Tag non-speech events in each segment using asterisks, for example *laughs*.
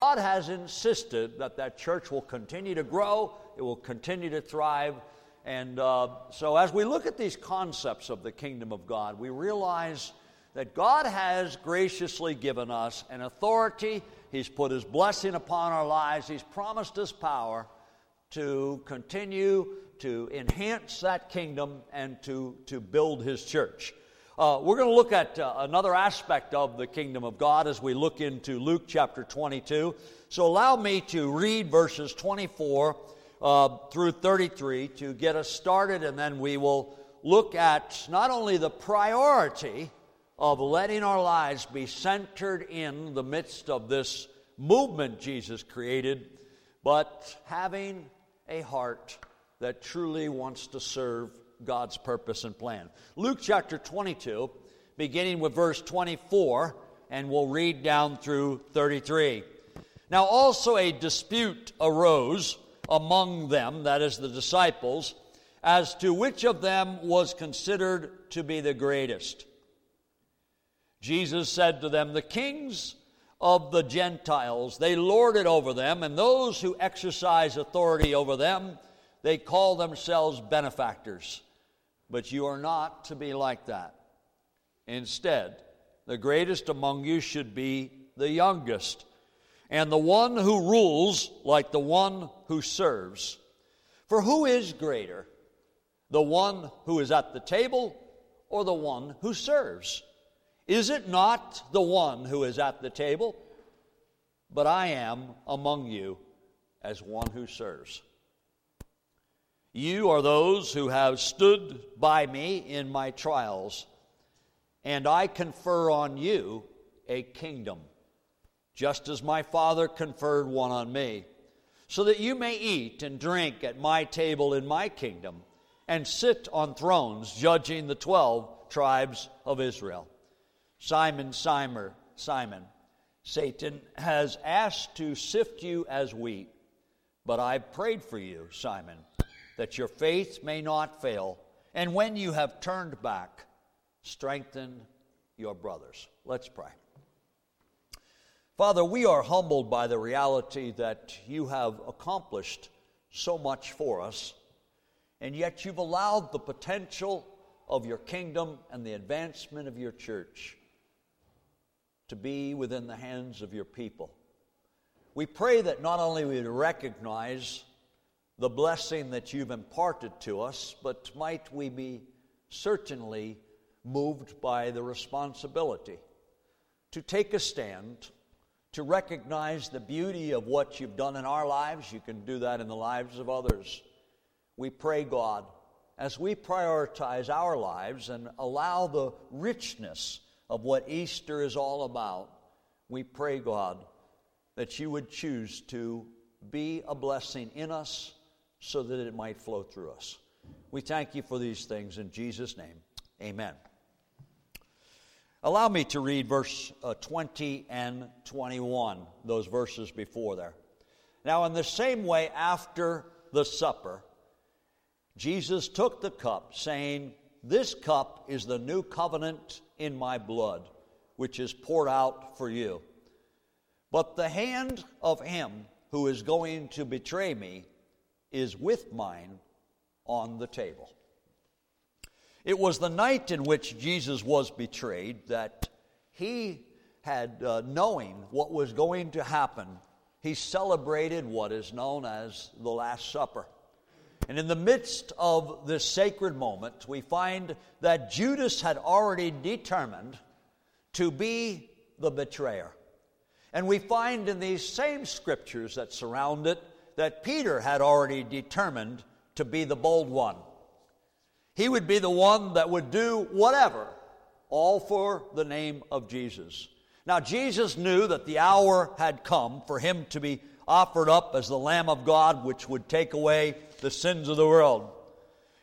God has insisted that that church will continue to grow, it will continue to thrive. And uh, so, as we look at these concepts of the kingdom of God, we realize that God has graciously given us an authority. He's put His blessing upon our lives, He's promised us power to continue to enhance that kingdom and to, to build His church. Uh, we're going to look at uh, another aspect of the kingdom of God as we look into Luke chapter 22. So allow me to read verses 24 uh, through 33 to get us started, and then we will look at not only the priority of letting our lives be centered in the midst of this movement Jesus created, but having a heart that truly wants to serve God's purpose and plan. Luke chapter 22, beginning with verse 24, and we'll read down through 33. Now, also a dispute arose among them, that is, the disciples, as to which of them was considered to be the greatest. Jesus said to them, The kings of the Gentiles, they lord it over them, and those who exercise authority over them, they call themselves benefactors. But you are not to be like that. Instead, the greatest among you should be the youngest, and the one who rules like the one who serves. For who is greater, the one who is at the table or the one who serves? Is it not the one who is at the table? But I am among you as one who serves. You are those who have stood by me in my trials, and I confer on you a kingdom, just as my Father conferred one on me, so that you may eat and drink at my table in my kingdom, and sit on thrones judging the twelve tribes of Israel. Simon, Simon, Simon, Satan has asked to sift you as wheat, but I prayed for you, Simon that your faith may not fail. And when you have turned back, strengthen your brothers. Let's pray. Father, we are humbled by the reality that you have accomplished so much for us, and yet you've allowed the potential of your kingdom and the advancement of your church to be within the hands of your people. We pray that not only we recognize the blessing that you've imparted to us, but might we be certainly moved by the responsibility to take a stand, to recognize the beauty of what you've done in our lives. You can do that in the lives of others. We pray, God, as we prioritize our lives and allow the richness of what Easter is all about, we pray, God, that you would choose to be a blessing in us so that it might flow through us. We thank you for these things in Jesus' name. Amen. Allow me to read verse uh, 20 and 21, those verses before there. Now, in the same way, after the supper, Jesus took the cup, saying, This cup is the new covenant in my blood, which is poured out for you. But the hand of him who is going to betray me is with mine on the table. It was the night in which Jesus was betrayed that he had, uh, knowing what was going to happen, he celebrated what is known as the Last Supper. And in the midst of this sacred moment, we find that Judas had already determined to be the betrayer. And we find in these same scriptures that surround it that Peter had already determined to be the bold one. He would be the one that would do whatever, all for the name of Jesus. Now, Jesus knew that the hour had come for him to be offered up as the Lamb of God, which would take away the sins of the world.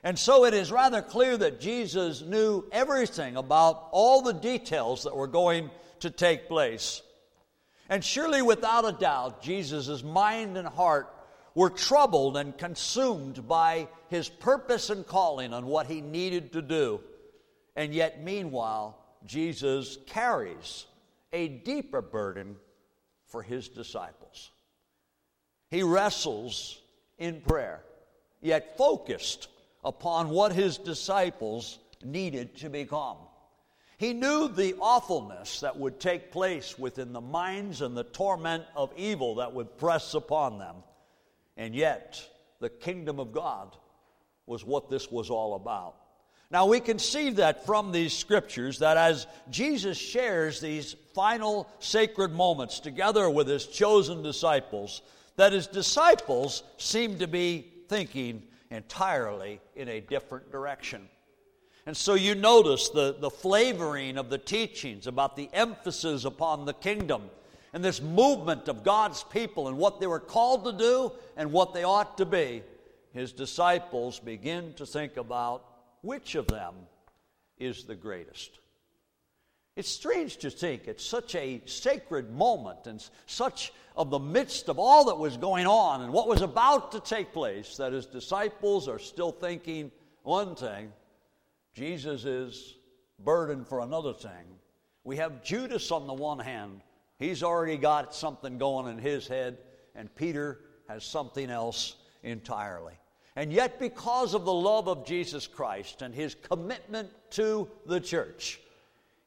And so it is rather clear that Jesus knew everything about all the details that were going to take place. And surely, without a doubt, Jesus' mind and heart were troubled and consumed by his purpose and calling on what he needed to do. And yet, meanwhile, Jesus carries a deeper burden for his disciples. He wrestles in prayer, yet focused upon what his disciples needed to become. He knew the awfulness that would take place within the minds and the torment of evil that would press upon them. And yet, the kingdom of God was what this was all about. Now, we can see that from these scriptures that as Jesus shares these final sacred moments together with his chosen disciples, that his disciples seem to be thinking entirely in a different direction. And so you notice the, the flavoring of the teachings about the emphasis upon the kingdom and this movement of God's people and what they were called to do and what they ought to be. His disciples begin to think about which of them is the greatest. It's strange to think it's such a sacred moment and such of the midst of all that was going on and what was about to take place that his disciples are still thinking one thing Jesus is burdened for another thing. We have Judas on the one hand, he's already got something going in his head, and Peter has something else entirely. And yet, because of the love of Jesus Christ and his commitment to the church,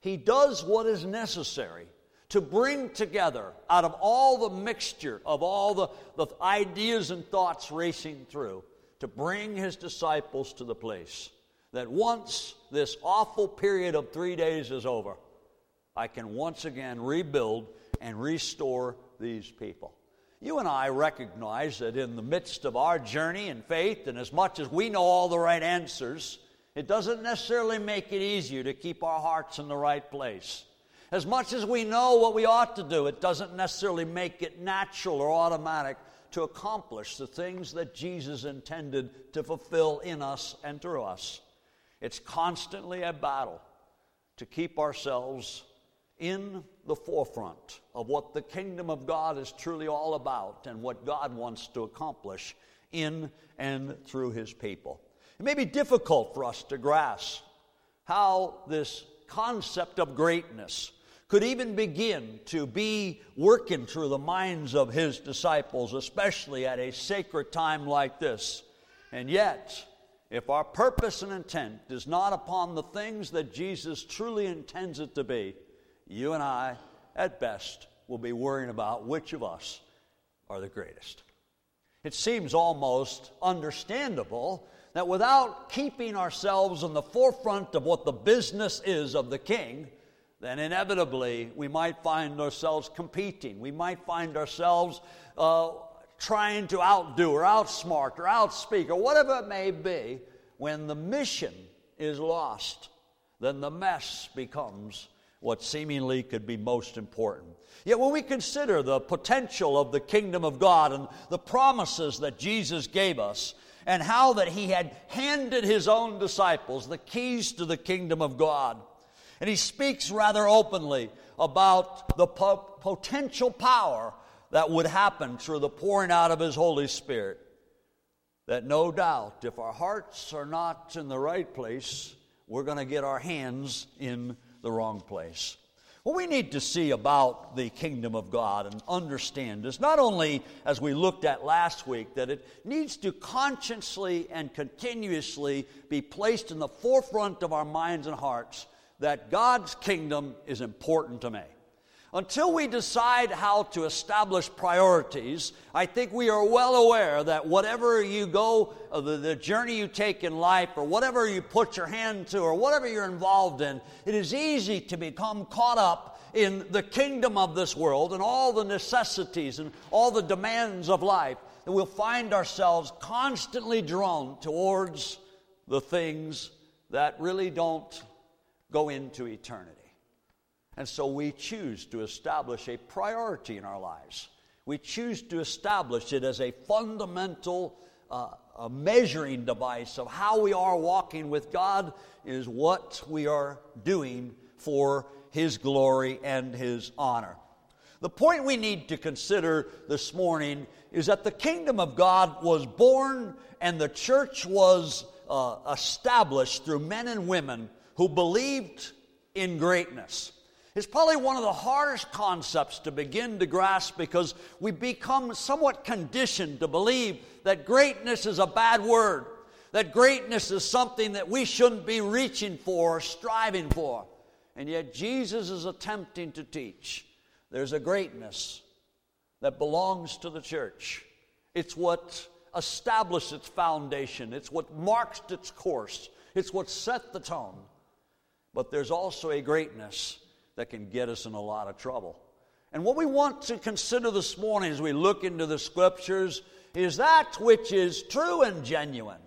he does what is necessary to bring together out of all the mixture of all the, the ideas and thoughts racing through, to bring his disciples to the place that once this awful period of three days is over, I can once again rebuild and restore these people. You and I recognize that in the midst of our journey in faith, and as much as we know all the right answers, it doesn't necessarily make it easier to keep our hearts in the right place. As much as we know what we ought to do, it doesn't necessarily make it natural or automatic to accomplish the things that Jesus intended to fulfill in us and through us. It's constantly a battle to keep ourselves in the forefront of what the kingdom of God is truly all about and what God wants to accomplish in and through his people. It may be difficult for us to grasp how this concept of greatness could even begin to be working through the minds of his disciples, especially at a sacred time like this. And yet, if our purpose and intent is not upon the things that Jesus truly intends it to be, you and I, at best, will be worrying about which of us are the greatest. It seems almost understandable that without keeping ourselves in the forefront of what the business is of the king, then inevitably we might find ourselves competing. We might find ourselves uh, trying to outdo or outsmart or outspeak or whatever it may be, when the mission is lost, then the mess becomes what seemingly could be most important. Yet when we consider the potential of the kingdom of God and the promises that Jesus gave us, and how that he had handed his own disciples the keys to the kingdom of God, and he speaks rather openly about the po- potential power that would happen through the pouring out of his Holy Spirit. That no doubt, if our hearts are not in the right place, we're going to get our hands in the wrong place. What we need to see about the kingdom of God and understand is not only, as we looked at last week, that it needs to consciously and continuously be placed in the forefront of our minds and hearts that God's kingdom is important to me. Until we decide how to establish priorities, I think we are well aware that whatever you go, uh, the, the, journey you take in life, or whatever you put your hand to, or whatever you're involved in, it is easy to become caught up in the kingdom of this world and all the necessities and all the demands of life. And we'll find ourselves constantly drawn towards the things that really don't go into eternity. And so we choose to establish a priority in our lives. We choose to establish it as a fundamental uh, a measuring device of how we are walking with God, is what we are doing for His glory and His honor. The point we need to consider this morning is that the kingdom of God was born and the church was uh, established through men and women who believed in greatness. It's probably one of the hardest concepts to begin to grasp because we become somewhat conditioned to believe that greatness is a bad word, that greatness is something that we shouldn't be reaching for or striving for. And yet, Jesus is attempting to teach there's a greatness that belongs to the church. It's what established its foundation, it's what marked its course, it's what set the tone. But there's also a greatness that can get us in a lot of trouble. And what we want to consider this morning as we look into the scriptures is that which is true and genuine.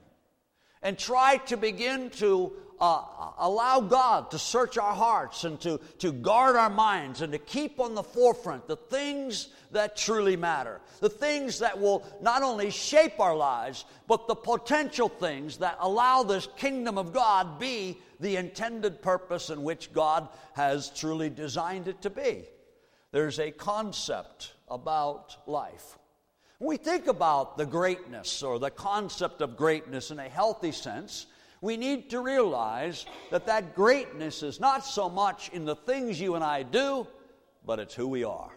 And try to begin to uh, allow God to search our hearts and to, to guard our minds and to keep on the forefront the things that truly matter. The things that will not only shape our lives, but the potential things that allow this kingdom of God be the intended purpose in which God has truly designed it to be. There's a concept about life. When we think about the greatness or the concept of greatness in a healthy sense, we need to realize that that greatness is not so much in the things you and I do, but it's who we are.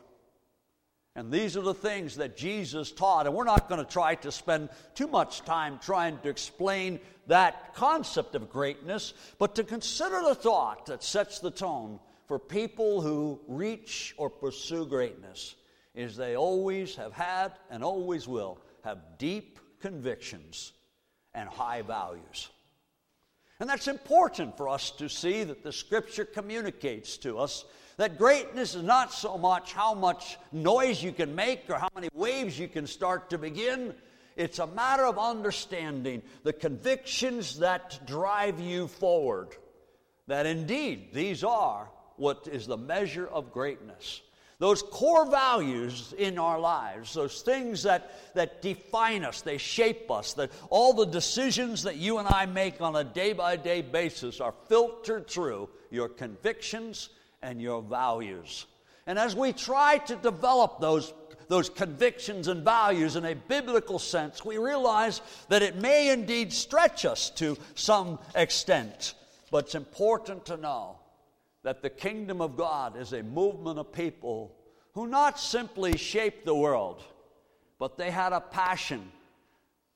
And these are the things that Jesus taught. And we're not going to try to spend too much time trying to explain that concept of greatness, but to consider the thought that sets the tone for people who reach or pursue greatness is they always have had and always will have deep convictions and high values. And that's important for us to see that the Scripture communicates to us that greatness is not so much how much noise you can make or how many waves you can start to begin. It's a matter of understanding the convictions that drive you forward. That indeed, these are what is the measure of greatness those core values in our lives, those things that, that define us, they shape us, that all the decisions that you and I make on a day by day basis are filtered through your convictions and your values. And as we try to develop those, those convictions and values in a biblical sense, we realize that it may indeed stretch us to some extent. But it's important to know that the kingdom of God is a movement of people who not simply shaped the world, but they had a passion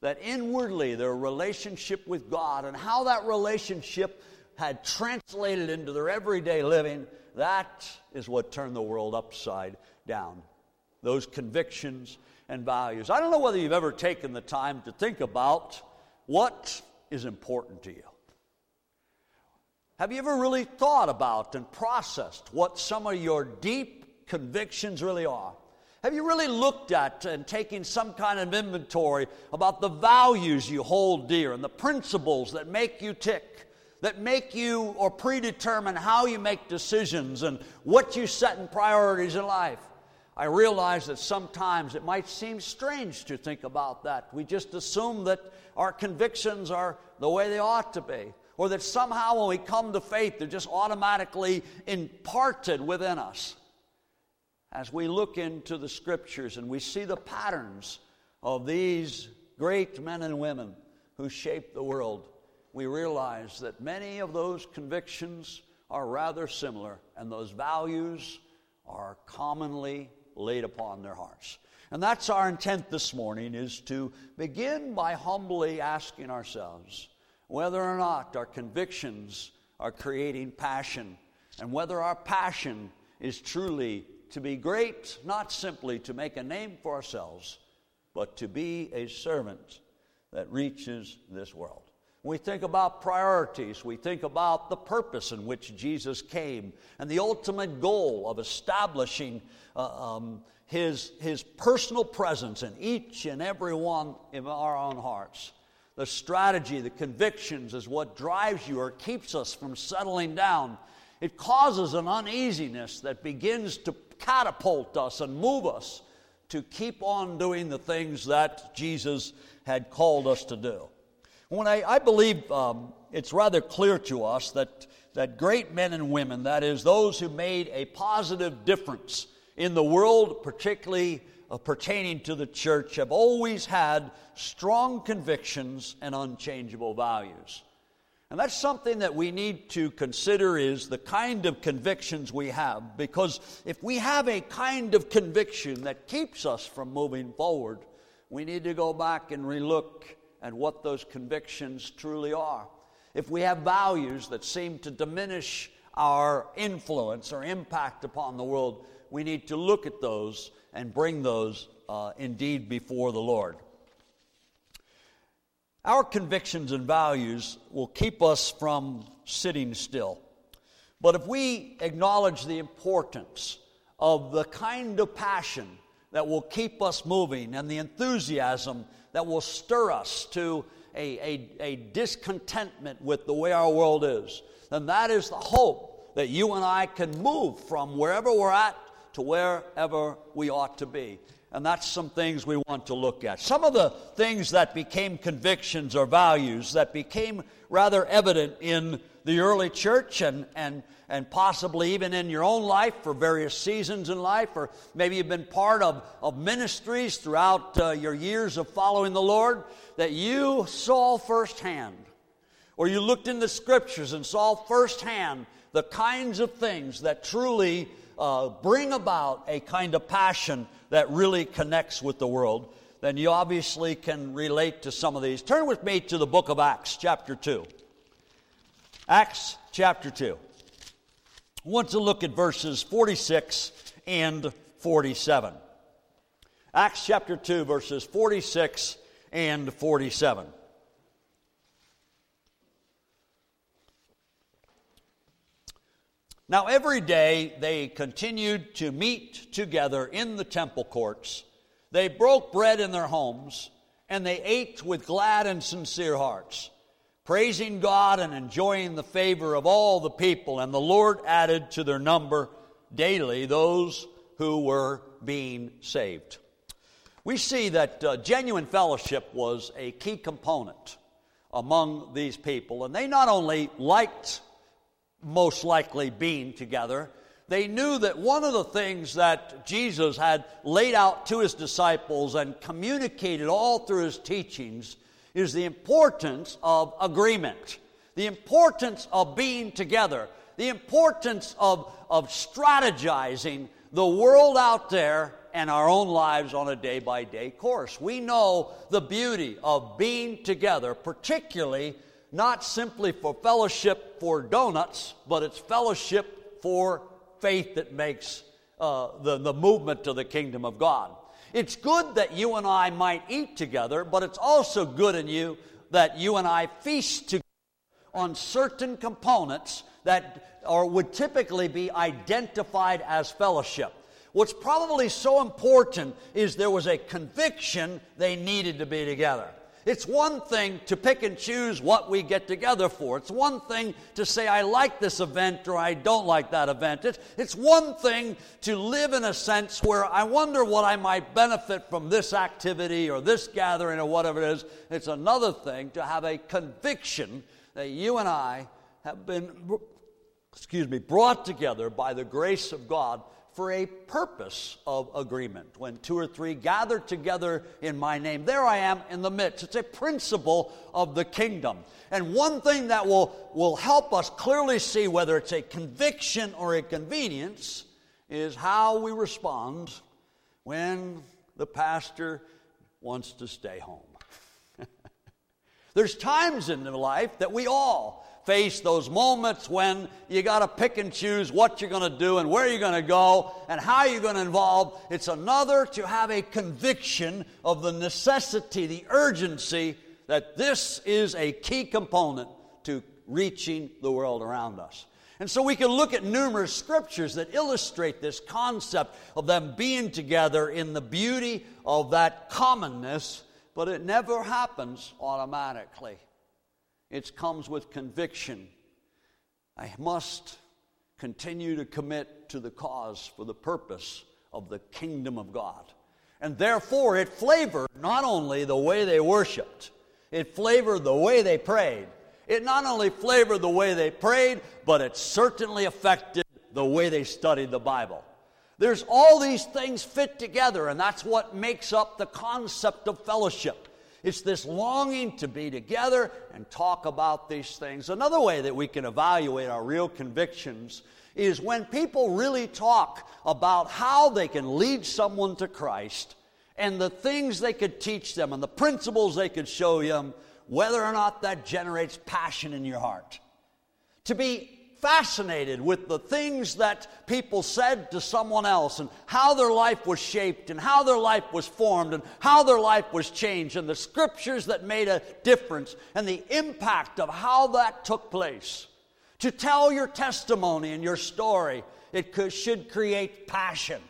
that inwardly their relationship with God and how that relationship had translated into their everyday living, that is what turned the world upside down. Those convictions and values. I don't know whether you've ever taken the time to think about what is important to you. Have you ever really thought about and processed what some of your deep convictions really are? Have you really looked at and taken some kind of inventory about the values you hold dear and the principles that make you tick, that make you or predetermine how you make decisions and what you set in priorities in life? I realize that sometimes it might seem strange to think about that. We just assume that our convictions are the way they ought to be or that somehow when we come to faith, they're just automatically imparted within us. As we look into the scriptures and we see the patterns of these great men and women who shaped the world, we realize that many of those convictions are rather similar and those values are commonly laid upon their hearts. And that's our intent this morning is to begin by humbly asking ourselves, whether or not our convictions are creating passion, and whether our passion is truly to be great, not simply to make a name for ourselves, but to be a servant that reaches this world. We think about priorities, we think about the purpose in which Jesus came and the ultimate goal of establishing uh, um, his, his personal presence in each and every one of our own hearts. The strategy, the convictions is what drives you or keeps us from settling down. It causes an uneasiness that begins to catapult us and move us to keep on doing the things that Jesus had called us to do. When I, I believe um, it's rather clear to us that, that great men and women, that is, those who made a positive difference in the world, particularly pertaining to the church have always had strong convictions and unchangeable values. And that's something that we need to consider is the kind of convictions we have. Because if we have a kind of conviction that keeps us from moving forward, we need to go back and relook at what those convictions truly are. If we have values that seem to diminish our influence or impact upon the world, we need to look at those and bring those uh, indeed before the Lord. Our convictions and values will keep us from sitting still. But if we acknowledge the importance of the kind of passion that will keep us moving and the enthusiasm that will stir us to a, a, a, discontentment with the way our world is, then that is the hope that you and I can move from wherever we're at to wherever we ought to be. And that's some things we want to look at. Some of the things that became convictions or values that became rather evident in the early church and, and, and possibly even in your own life for various seasons in life, or maybe you've been part of, of ministries throughout uh, your years of following the Lord that you saw firsthand, or you looked in the scriptures and saw firsthand the kinds of things that truly uh, bring about a kind of passion that really connects with the world, then you obviously can relate to some of these. Turn with me to the book of Acts, chapter 2. Acts, chapter 2. I want to look at verses 46 and 47. Acts chapter 2, verses 46 and 47. Now, every day they continued to meet together in the temple courts. They broke bread in their homes, and they ate with glad and sincere hearts, praising God and enjoying the favor of all the people. And the Lord added to their number daily those who were being saved. We see that uh, genuine fellowship was a key component among these people, and they not only liked most likely being together, they knew that one of the things that Jesus had laid out to his disciples and communicated all through his teachings is the importance of agreement, the importance of being together, the importance of, of strategizing the world out there and our own lives on a day by day course. We know the beauty of being together, particularly not simply for fellowship for donuts, but it's fellowship for faith that makes uh, the, the movement to the kingdom of God. It's good that you and I might eat together, but it's also good in you that you and I feast together on certain components that are, would typically be identified as fellowship. What's probably so important is there was a conviction they needed to be together. It's one thing to pick and choose what we get together for. It's one thing to say, I like this event or I don't like that event. It's, it's one thing to live in a sense where I wonder what I might benefit from this activity or this gathering or whatever it is. It's another thing to have a conviction that you and I have been, excuse me, brought together by the grace of God for a purpose of agreement. When two or three gather together in my name, there I am in the midst. It's a principle of the kingdom. And one thing that will, will help us clearly see whether it's a conviction or a convenience is how we respond when the pastor wants to stay home. *laughs* There's times in life that we all face those moments when you got to pick and choose what you're going to do and where you're going to go and how you're going to involve. It's another to have a conviction of the necessity, the urgency that this is a key component to reaching the world around us. And so we can look at numerous scriptures that illustrate this concept of them being together in the beauty of that commonness, but it never happens automatically. It comes with conviction. I must continue to commit to the cause for the purpose of the kingdom of God. And therefore, it flavored not only the way they worshiped, it flavored the way they prayed. It not only flavored the way they prayed, but it certainly affected the way they studied the Bible. There's all these things fit together, and that's what makes up the concept of fellowship. It's this longing to be together and talk about these things. Another way that we can evaluate our real convictions is when people really talk about how they can lead someone to Christ and the things they could teach them and the principles they could show them, whether or not that generates passion in your heart. To be fascinated with the things that people said to someone else and how their life was shaped and how their life was formed and how their life was changed and the scriptures that made a difference and the impact of how that took place. To tell your testimony and your story, it should create passion.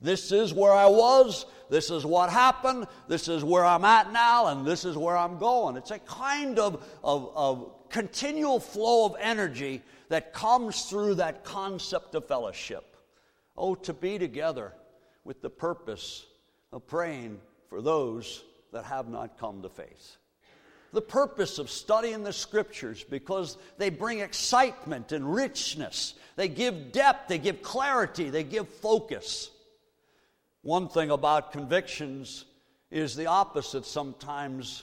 This is where I was, this is what happened, this is where I'm at now, and this is where I'm going. It's a kind of, of, of continual flow of energy that comes through that concept of fellowship. Oh, to be together with the purpose of praying for those that have not come to faith. The purpose of studying the scriptures because they bring excitement and richness. They give depth, they give clarity, they give focus. One thing about convictions is the opposite sometimes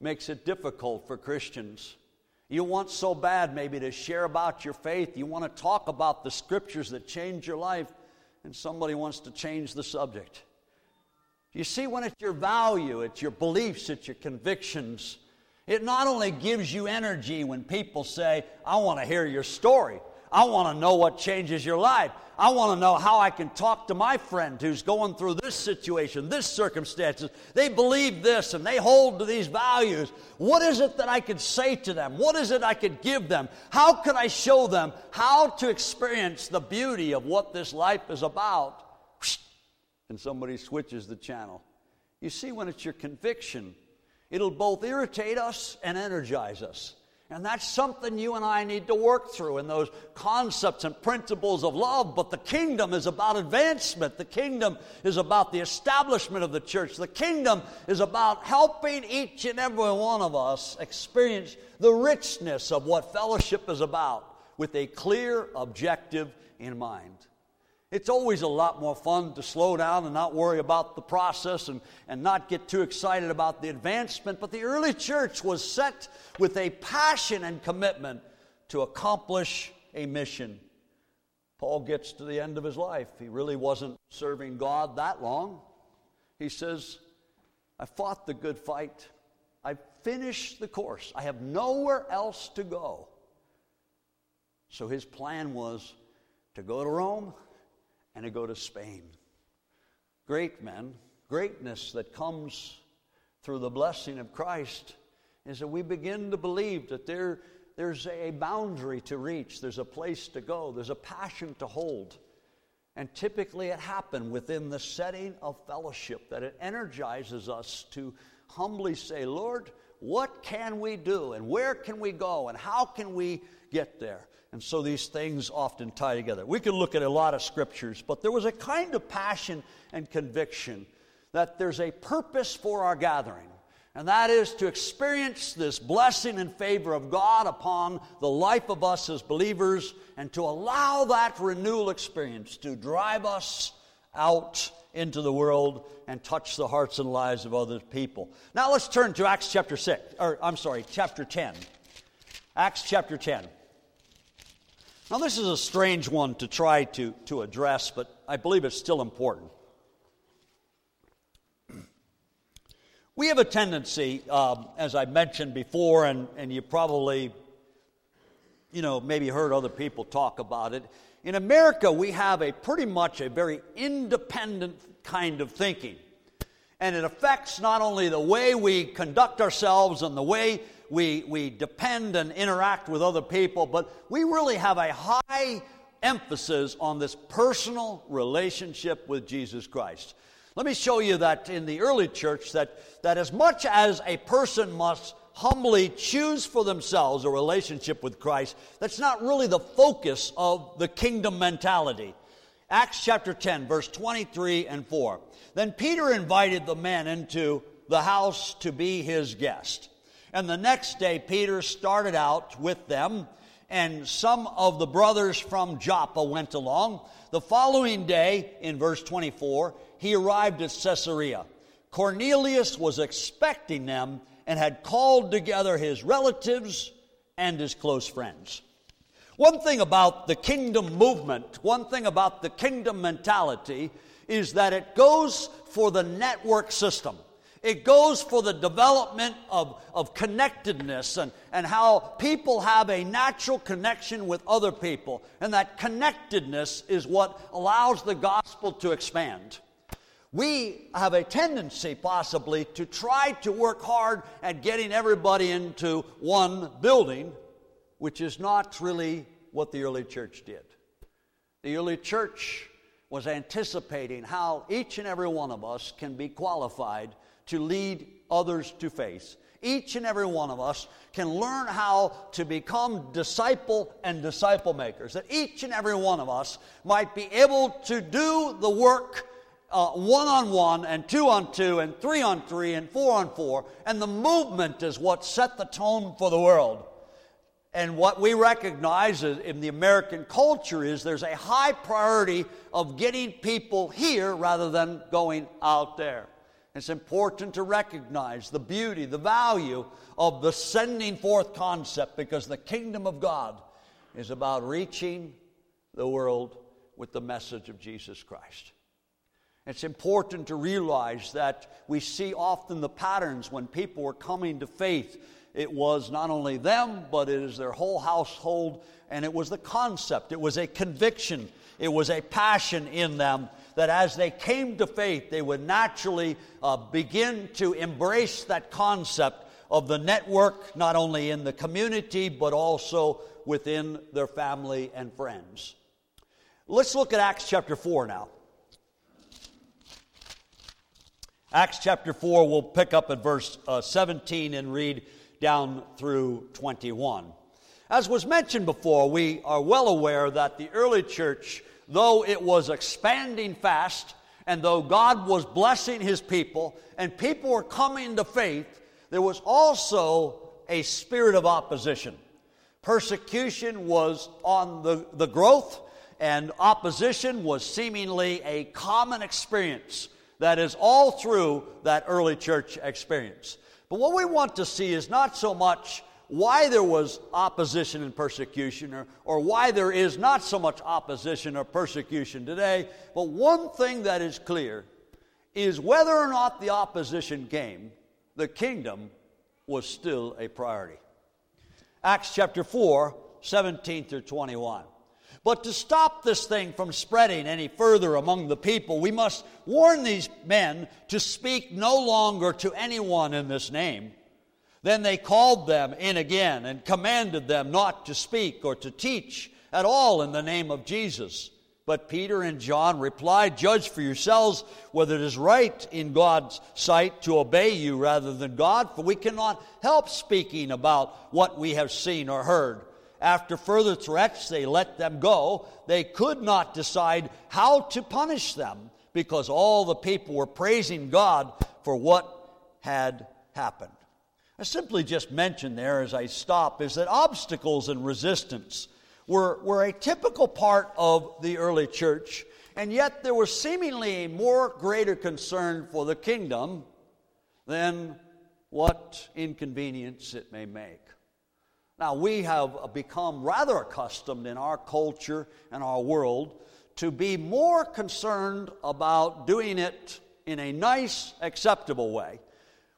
makes it difficult for Christians. You want so bad, maybe, to share about your faith. You want to talk about the scriptures that change your life, and somebody wants to change the subject. You see, when it's your value, it's your beliefs, it's your convictions, it not only gives you energy when people say, I want to hear your story, I want to know what changes your life. I want to know how I can talk to my friend who's going through this situation, this circumstances. They believe this and they hold to these values. What is it that I could say to them? What is it I could give them? How can I show them how to experience the beauty of what this life is about? And somebody switches the channel. You see, when it's your conviction, it'll both irritate us and energize us. And that's something you and I need to work through in those concepts and principles of love. But the kingdom is about advancement. The kingdom is about the establishment of the church. The kingdom is about helping each and every one of us experience the richness of what fellowship is about with a clear objective in mind. It's always a lot more fun to slow down and not worry about the process and, and not get too excited about the advancement. But the early church was set with a passion and commitment to accomplish a mission. Paul gets to the end of his life. He really wasn't serving God that long. He says, I fought the good fight. I finished the course. I have nowhere else to go. So his plan was to go to Rome and to go to Spain. Great men, greatness that comes through the blessing of Christ is that we begin to believe that there, there's a boundary to reach, there's a place to go, there's a passion to hold. And typically it happens within the setting of fellowship that it energizes us to humbly say, Lord, what can we do? And where can we go? And how can we get there? And so these things often tie together. We can look at a lot of scriptures, but there was a kind of passion and conviction that there's a purpose for our gathering. And that is to experience this blessing and favor of God upon the life of us as believers and to allow that renewal experience to drive us out into the world and touch the hearts and lives of other people. Now let's turn to Acts chapter 6, or I'm sorry, chapter 10. Acts chapter 10. Now, this is a strange one to try to, to address, but I believe it's still important. We have a tendency, um, as I mentioned before, and, and you probably, you know, maybe heard other people talk about it. In America, we have a pretty much a very independent kind of thinking. And it affects not only the way we conduct ourselves and the way we, we depend and interact with other people, but we really have a high emphasis on this personal relationship with Jesus Christ. Let me show you that in the early church that, that as much as a person must humbly choose for themselves a relationship with Christ, that's not really the focus of the kingdom mentality. Acts chapter 10, verse 23 and 4. Then Peter invited the men into the house to be his guest. And the next day, Peter started out with them, and some of the brothers from Joppa went along. The following day, in verse 24, he arrived at Caesarea. Cornelius was expecting them and had called together his relatives and his close friends. One thing about the kingdom movement, one thing about the kingdom mentality, is that it goes for the network system. It goes for the development of, of connectedness and, and how people have a natural connection with other people. And that connectedness is what allows the gospel to expand. We have a tendency, possibly, to try to work hard at getting everybody into one building which is not really what the early church did. The early church was anticipating how each and every one of us can be qualified to lead others to faith. Each and every one of us can learn how to become disciple and disciple makers. That each and every one of us might be able to do the work one on one, and two on two, and three on three, and four on four. And the movement is what set the tone for the world. And what we recognize in the American culture is there's a high priority of getting people here rather than going out there. It's important to recognize the beauty, the value of the sending forth concept because the kingdom of God is about reaching the world with the message of Jesus Christ. It's important to realize that we see often the patterns when people are coming to faith it was not only them, but it is their whole household, and it was the concept, it was a conviction, it was a passion in them that as they came to faith, they would naturally uh, begin to embrace that concept of the network, not only in the community, but also within their family and friends. Let's look at Acts chapter 4 now. Acts chapter 4, we'll pick up at verse uh, 17 and read down through 21. As was mentioned before, we are well aware that the early church, though it was expanding fast, and though God was blessing his people, and people were coming to faith, there was also a spirit of opposition. Persecution was on the, the growth, and opposition was seemingly a common experience that is all through that early church experience. But what we want to see is not so much why there was opposition and persecution or, or why there is not so much opposition or persecution today, but one thing that is clear is whether or not the opposition came, the kingdom was still a priority. Acts chapter 4, 17 through 21. But to stop this thing from spreading any further among the people, we must warn these men to speak no longer to anyone in this name. Then they called them in again and commanded them not to speak or to teach at all in the name of Jesus. But Peter and John replied, Judge for yourselves whether it is right in God's sight to obey you rather than God, for we cannot help speaking about what we have seen or heard. After further threats, they let them go. They could not decide how to punish them because all the people were praising God for what had happened. I simply just mentioned there as I stop is that obstacles and resistance were, were a typical part of the early church, and yet there was seemingly a more greater concern for the kingdom than what inconvenience it may make. Now, we have become rather accustomed in our culture and our world to be more concerned about doing it in a nice, acceptable way.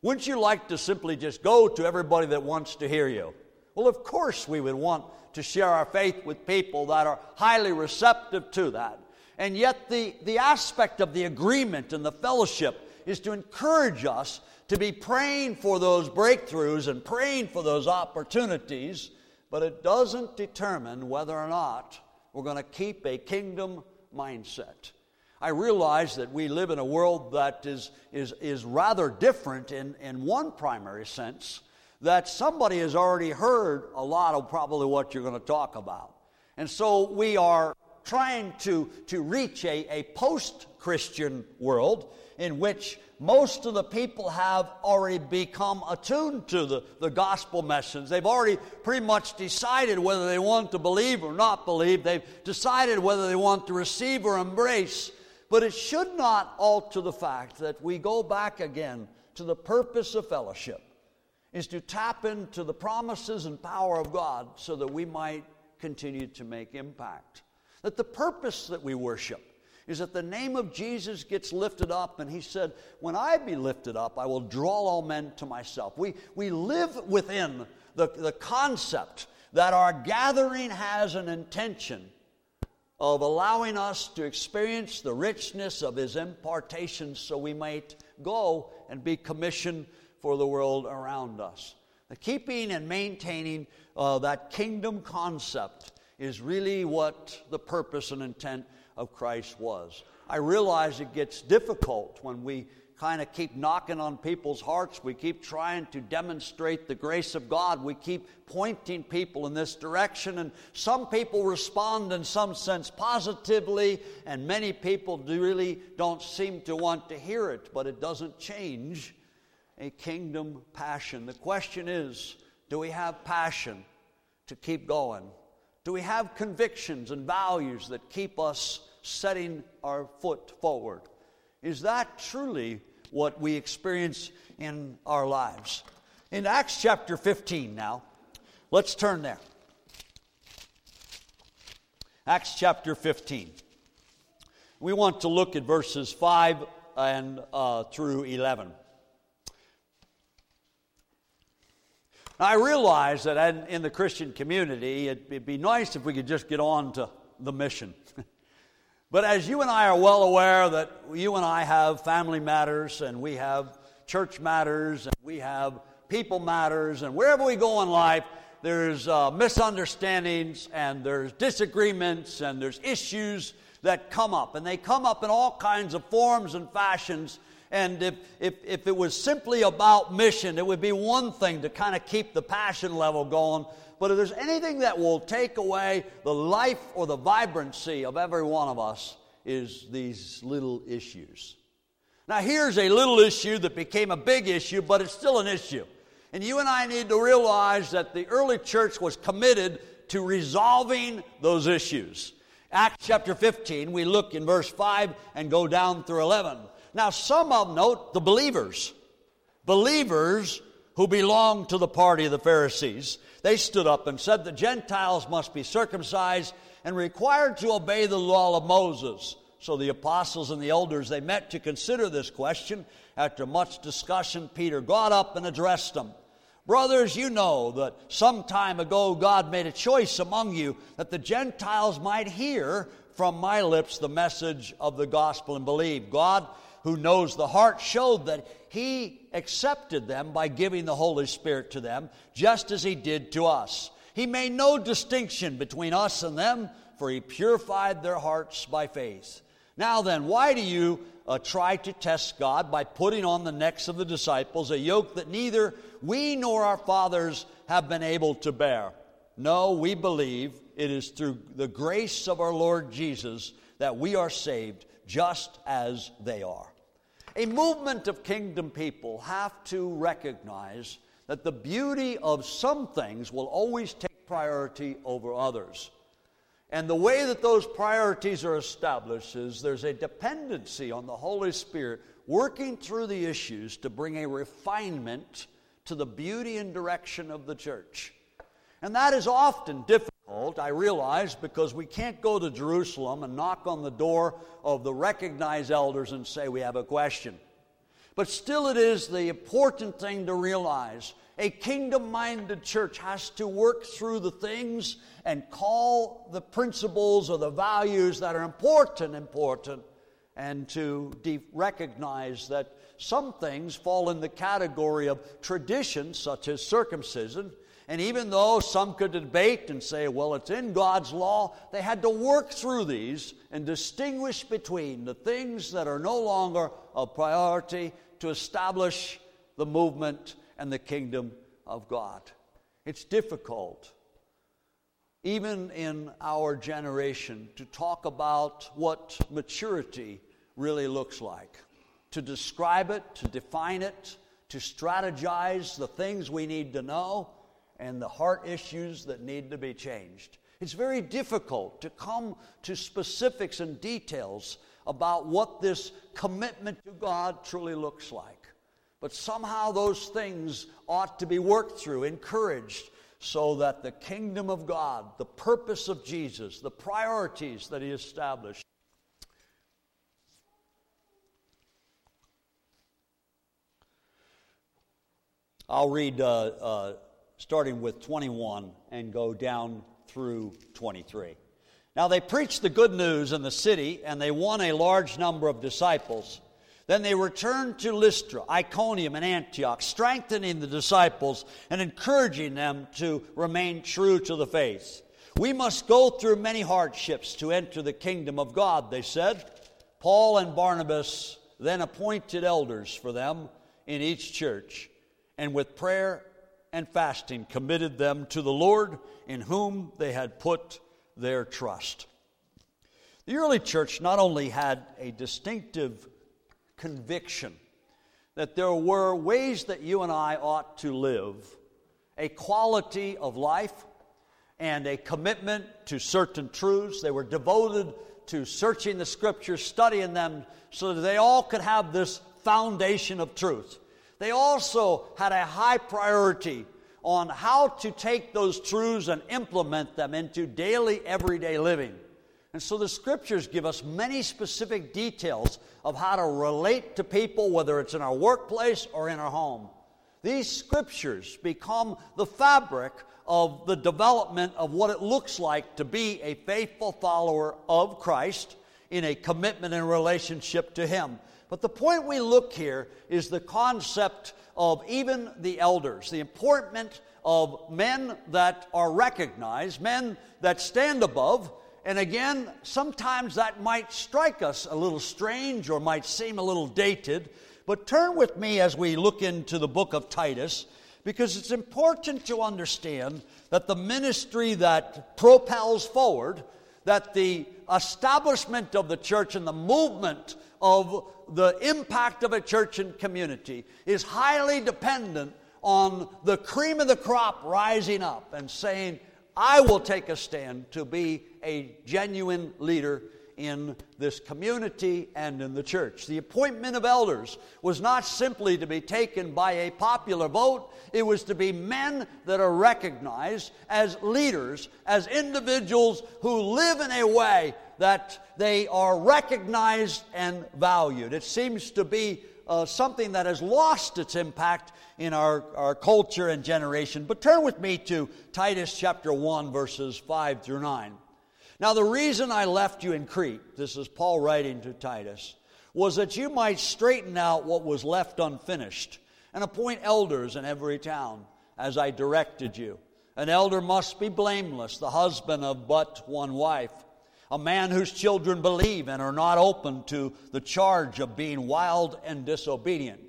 Wouldn't you like to simply just go to everybody that wants to hear you? Well, of course, we would want to share our faith with people that are highly receptive to that. And yet, the, the aspect of the agreement and the fellowship is to encourage us to be praying for those breakthroughs and praying for those opportunities, but it doesn't determine whether or not we're going to keep a kingdom mindset. I realize that we live in a world that is, is, is rather different in, in one primary sense, that somebody has already heard a lot of probably what you're going to talk about. And so we are trying to, to reach a, a post Christian world in which most of the people have already become attuned to the, the gospel message. They've already pretty much decided whether they want to believe or not believe. They've decided whether they want to receive or embrace. But it should not alter the fact that we go back again to the purpose of fellowship is to tap into the promises and power of God so that we might continue to make impact. That the purpose that we worship is that the name of Jesus gets lifted up, and he said, When I be lifted up, I will draw all men to myself. We, we live within the, the concept that our gathering has an intention of allowing us to experience the richness of his impartations so we might go and be commissioned for the world around us. The keeping and maintaining uh, that kingdom concept is really what the purpose and intent of Christ was. I realize it gets difficult when we kind of keep knocking on people's hearts. We keep trying to demonstrate the grace of God. We keep pointing people in this direction. And some people respond in some sense positively, and many people do really don't seem to want to hear it, but it doesn't change a kingdom passion. The question is do we have passion to keep going? Do we have convictions and values that keep us setting our foot forward? Is that truly what we experience in our lives? In Acts chapter 15 now, let's turn there. Acts chapter 15. We want to look at verses 5 and uh, through 11. I realize that in the Christian community, it'd be nice if we could just get on to the mission. *laughs* but as you and I are well aware that you and I have family matters and we have church matters and we have people matters, and wherever we go in life, there's uh, misunderstandings and there's disagreements and there's issues that come up. And they come up in all kinds of forms and fashions and if, if, if it was simply about mission, it would be one thing to kind of keep the passion level going. But if there's anything that will take away the life or the vibrancy of every one of us, is these little issues. Now, here's a little issue that became a big issue, but it's still an issue. And you and I need to realize that the early church was committed to resolving those issues. Acts chapter 15, we look in verse 5 and go down through 11. Now, some of them note the believers, believers who belonged to the party of the Pharisees. They stood up and said the Gentiles must be circumcised and required to obey the law of Moses. So the apostles and the elders they met to consider this question. After much discussion, Peter got up and addressed them. Brothers, you know that some time ago God made a choice among you that the Gentiles might hear from my lips the message of the gospel and believe. God who knows the heart, showed that he accepted them by giving the Holy Spirit to them, just as he did to us. He made no distinction between us and them, for he purified their hearts by faith. Now then, why do you uh, try to test God by putting on the necks of the disciples a yoke that neither we nor our fathers have been able to bear? No, we believe it is through the grace of our Lord Jesus that we are saved, just as they are. A movement of kingdom people have to recognize that the beauty of some things will always take priority over others. And the way that those priorities are established is there's a dependency on the Holy Spirit working through the issues to bring a refinement to the beauty and direction of the church. And that is often difficult I realize, because we can't go to Jerusalem and knock on the door of the recognized elders and say we have a question. But still, it is the important thing to realize. A kingdom minded church has to work through the things and call the principles or the values that are important important and to de- recognize that some things fall in the category of tradition, such as circumcision, and even though some could debate and say, well, it's in God's law, they had to work through these and distinguish between the things that are no longer a priority to establish the movement and the kingdom of God. It's difficult, even in our generation, to talk about what maturity really looks like, to describe it, to define it, to strategize the things we need to know and the heart issues that need to be changed. It's very difficult to come to specifics and details about what this commitment to God truly looks like. But somehow those things ought to be worked through, encouraged, so that the kingdom of God, the purpose of Jesus, the priorities that He established, I'll read uh, uh, starting with 21 and go down through 23. Now they preached the good news in the city, and they won a large number of disciples. Then they returned to Lystra, Iconium, and Antioch, strengthening the disciples and encouraging them to remain true to the faith. We must go through many hardships to enter the kingdom of God, they said. Paul and Barnabas then appointed elders for them in each church, and with prayer and fasting committed them to the Lord in whom they had put their trust. The early church not only had a distinctive conviction that there were ways that you and I ought to live, a quality of life, and a commitment to certain truths. They were devoted to searching the scriptures, studying them, so that they all could have this foundation of truth. They also had a high priority on how to take those truths and implement them into daily, everyday living. And so the scriptures give us many specific details of how to relate to people, whether it's in our workplace or in our home. These scriptures become the fabric of the development of what it looks like to be a faithful follower of Christ in a commitment and relationship to Him. But the point we look here is the concept of even the elders, the importance of men that are recognized, men that stand above, and again, sometimes that might strike us a little strange or might seem a little dated. But turn with me as we look into the book of Titus, because it's important to understand that the ministry that propels forward, that the establishment of the church and the movement of the impact of a church and community is highly dependent on the cream of the crop rising up and saying, I will take a stand to be a genuine leader in this community and in the church. The appointment of elders was not simply to be taken by a popular vote, it was to be men that are recognized as leaders, as individuals who live in a way that they are recognized and valued. It seems to be uh, something that has lost its impact in our, our culture and generation. But turn with me to Titus chapter 1, verses 5 through 9. Now, the reason I left you in Crete, this is Paul writing to Titus, was that you might straighten out what was left unfinished and appoint elders in every town, as I directed you. An elder must be blameless, the husband of but one wife, a man whose children believe and are not open to the charge of being wild and disobedient.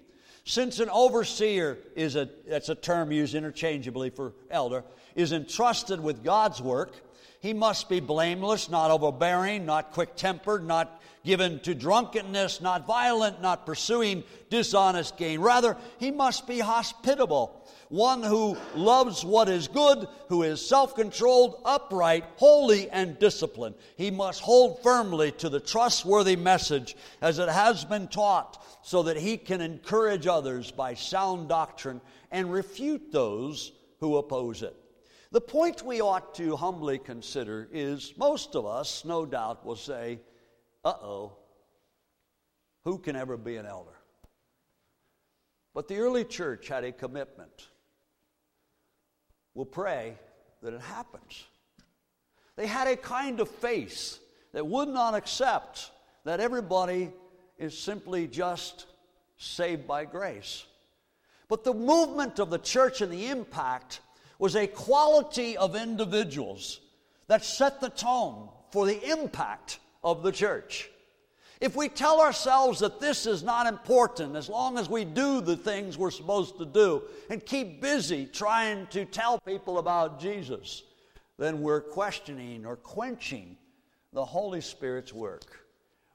Since an overseer is a, that's a term used interchangeably for elder, is entrusted with God's work, he must be blameless, not overbearing, not quick tempered, not given to drunkenness, not violent, not pursuing dishonest gain. Rather, he must be hospitable, one who loves what is good, who is self controlled, upright, holy, and disciplined. He must hold firmly to the trustworthy message as it has been taught so that he can encourage others by sound doctrine and refute those who oppose it. The point we ought to humbly consider is most of us, no doubt, will say, uh oh, who can ever be an elder? But the early church had a commitment. We'll pray that it happens. They had a kind of faith that would not accept that everybody is simply just saved by grace. But the movement of the church and the impact was a quality of individuals that set the tone for the impact of the church. If we tell ourselves that this is not important as long as we do the things we're supposed to do and keep busy trying to tell people about Jesus, then we're questioning or quenching the Holy Spirit's work.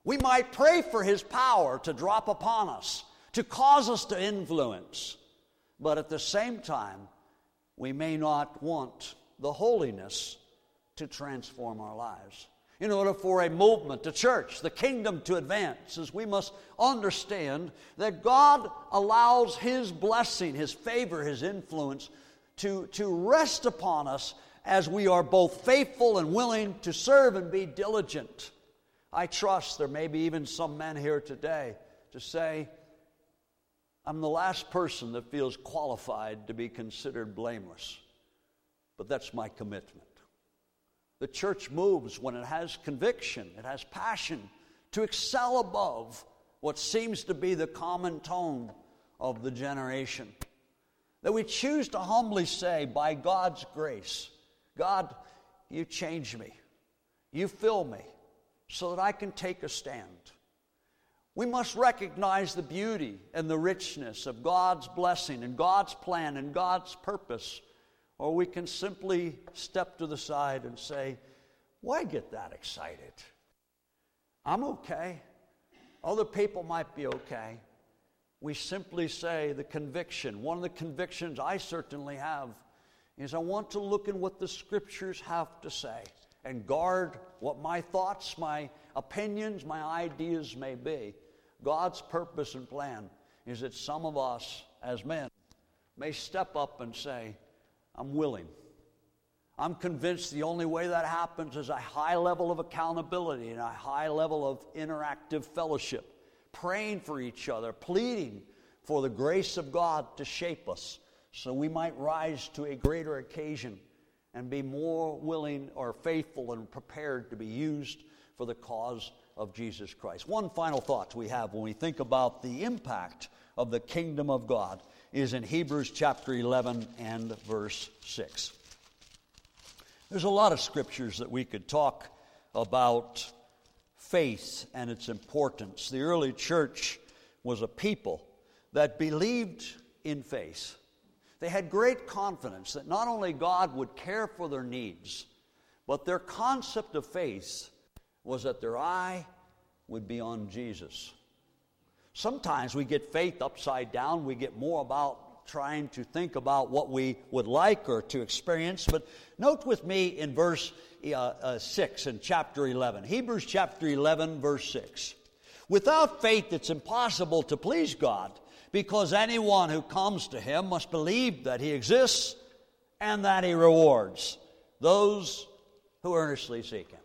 We might pray for His power to drop upon us, to cause us to influence, but at the same time, we may not want the holiness to transform our lives. in order for a movement, a church, the kingdom to advance, is we must understand that God allows His blessing, His favor, His influence to, to rest upon us as we are both faithful and willing to serve and be diligent. I trust there may be even some men here today to say, I'm the last person that feels qualified to be considered blameless, but that's my commitment. The church moves when it has conviction, it has passion to excel above what seems to be the common tone of the generation. That we choose to humbly say, by God's grace, God, you change me, you fill me, so that I can take a stand. We must recognize the beauty and the richness of God's blessing and God's plan and God's purpose, or we can simply step to the side and say, Why get that excited? I'm okay. Other people might be okay. We simply say the conviction. One of the convictions I certainly have is I want to look in what the scriptures have to say and guard what my thoughts, my opinions, my ideas may be. God's purpose and plan is that some of us as men may step up and say, I'm willing. I'm convinced the only way that happens is a high level of accountability and a high level of interactive fellowship, praying for each other, pleading for the grace of God to shape us so we might rise to a greater occasion and be more willing or faithful and prepared to be used for the cause of Jesus Christ. One final thought we have when we think about the impact of the kingdom of God is in Hebrews chapter 11 and verse 6. There's a lot of scriptures that we could talk about faith and its importance. The early church was a people that believed in faith. They had great confidence that not only God would care for their needs, but their concept of faith was that their eye would be on Jesus. Sometimes we get faith upside down. We get more about trying to think about what we would like or to experience. But note with me in verse uh, uh, 6 in chapter 11, Hebrews chapter 11, verse 6. Without faith, it's impossible to please God because anyone who comes to him must believe that he exists and that he rewards those who earnestly seek him.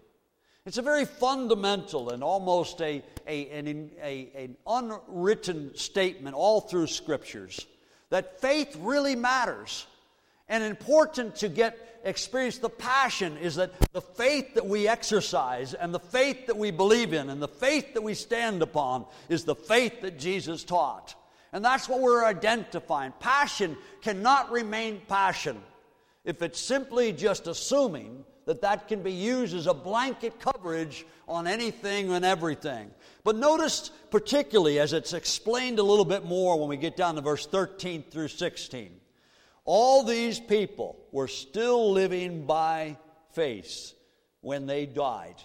It's a very fundamental and almost a, a, an, a, an unwritten statement all through scriptures that faith really matters. And important to get experience the passion is that the faith that we exercise and the faith that we believe in and the faith that we stand upon is the faith that Jesus taught. And that's what we're identifying. Passion cannot remain passion if it's simply just assuming that that can be used as a blanket coverage on anything and everything. But notice, particularly as it's explained a little bit more when we get down to verse 13 through 16, all these people were still living by faith when they died.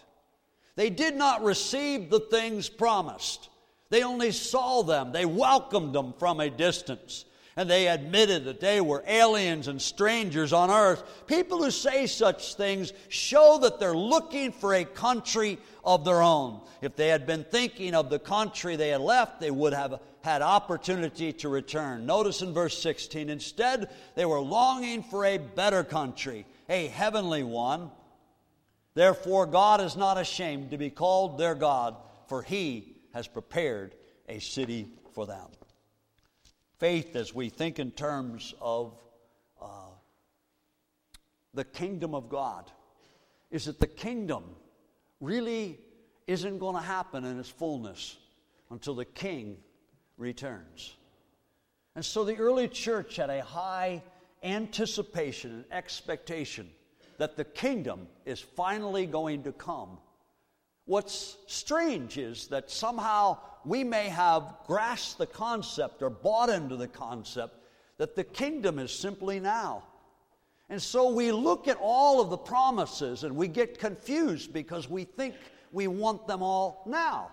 They did not receive the things promised. They only saw them, they welcomed them from a distance. And they admitted that they were aliens and strangers on earth. People who say such things show that they're looking for a country of their own. If they had been thinking of the country they had left, they would have had opportunity to return. Notice in verse 16, instead, they were longing for a better country, a heavenly one. Therefore, God is not ashamed to be called their God, for he has prepared a city for them. Faith, as we think in terms of uh, the kingdom of God, is that the kingdom really isn't going to happen in its fullness until the king returns. And so the early church had a high anticipation and expectation that the kingdom is finally going to come What's strange is that somehow we may have grasped the concept or bought into the concept that the kingdom is simply now. And so we look at all of the promises and we get confused because we think we want them all now.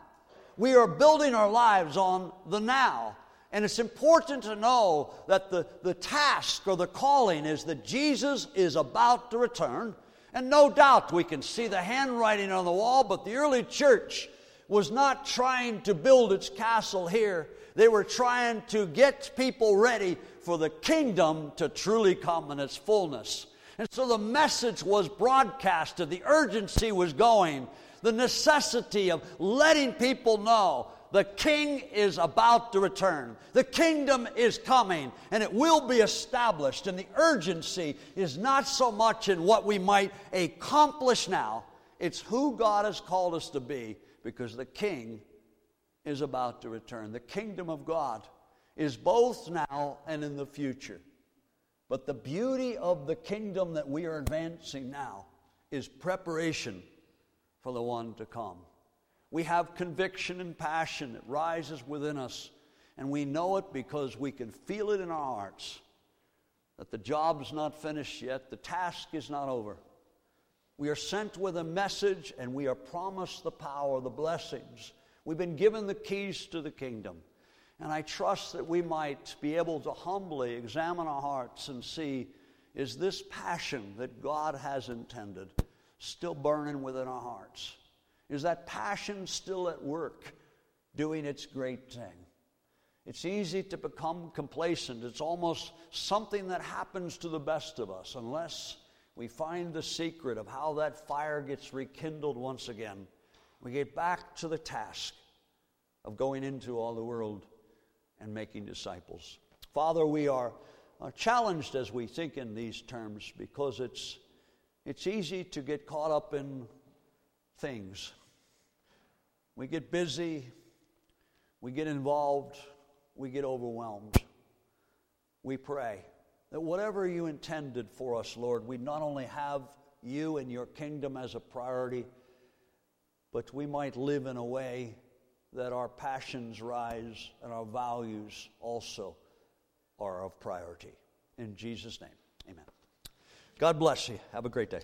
We are building our lives on the now. And it's important to know that the, the task or the calling is that Jesus is about to return And no doubt we can see the handwriting on the wall, but the early church was not trying to build its castle here. They were trying to get people ready for the kingdom to truly come in its fullness. And so the message was broadcasted, the urgency was going, the necessity of letting people know the king is about to return. The kingdom is coming and it will be established. And the urgency is not so much in what we might accomplish now, it's who God has called us to be because the king is about to return. The kingdom of God is both now and in the future. But the beauty of the kingdom that we are advancing now is preparation for the one to come. We have conviction and passion that rises within us, and we know it because we can feel it in our hearts that the job's not finished yet, the task is not over. We are sent with a message, and we are promised the power, the blessings. We've been given the keys to the kingdom. And I trust that we might be able to humbly examine our hearts and see is this passion that God has intended still burning within our hearts? Is that passion still at work doing its great thing? It's easy to become complacent. It's almost something that happens to the best of us unless we find the secret of how that fire gets rekindled once again. We get back to the task of going into all the world and making disciples. Father, we are, are challenged as we think in these terms because it's, it's easy to get caught up in things we get busy, we get involved, we get overwhelmed. We pray that whatever you intended for us, Lord, we not only have you and your kingdom as a priority, but we might live in a way that our passions rise and our values also are of priority. In Jesus' name, amen. God bless you. Have a great day.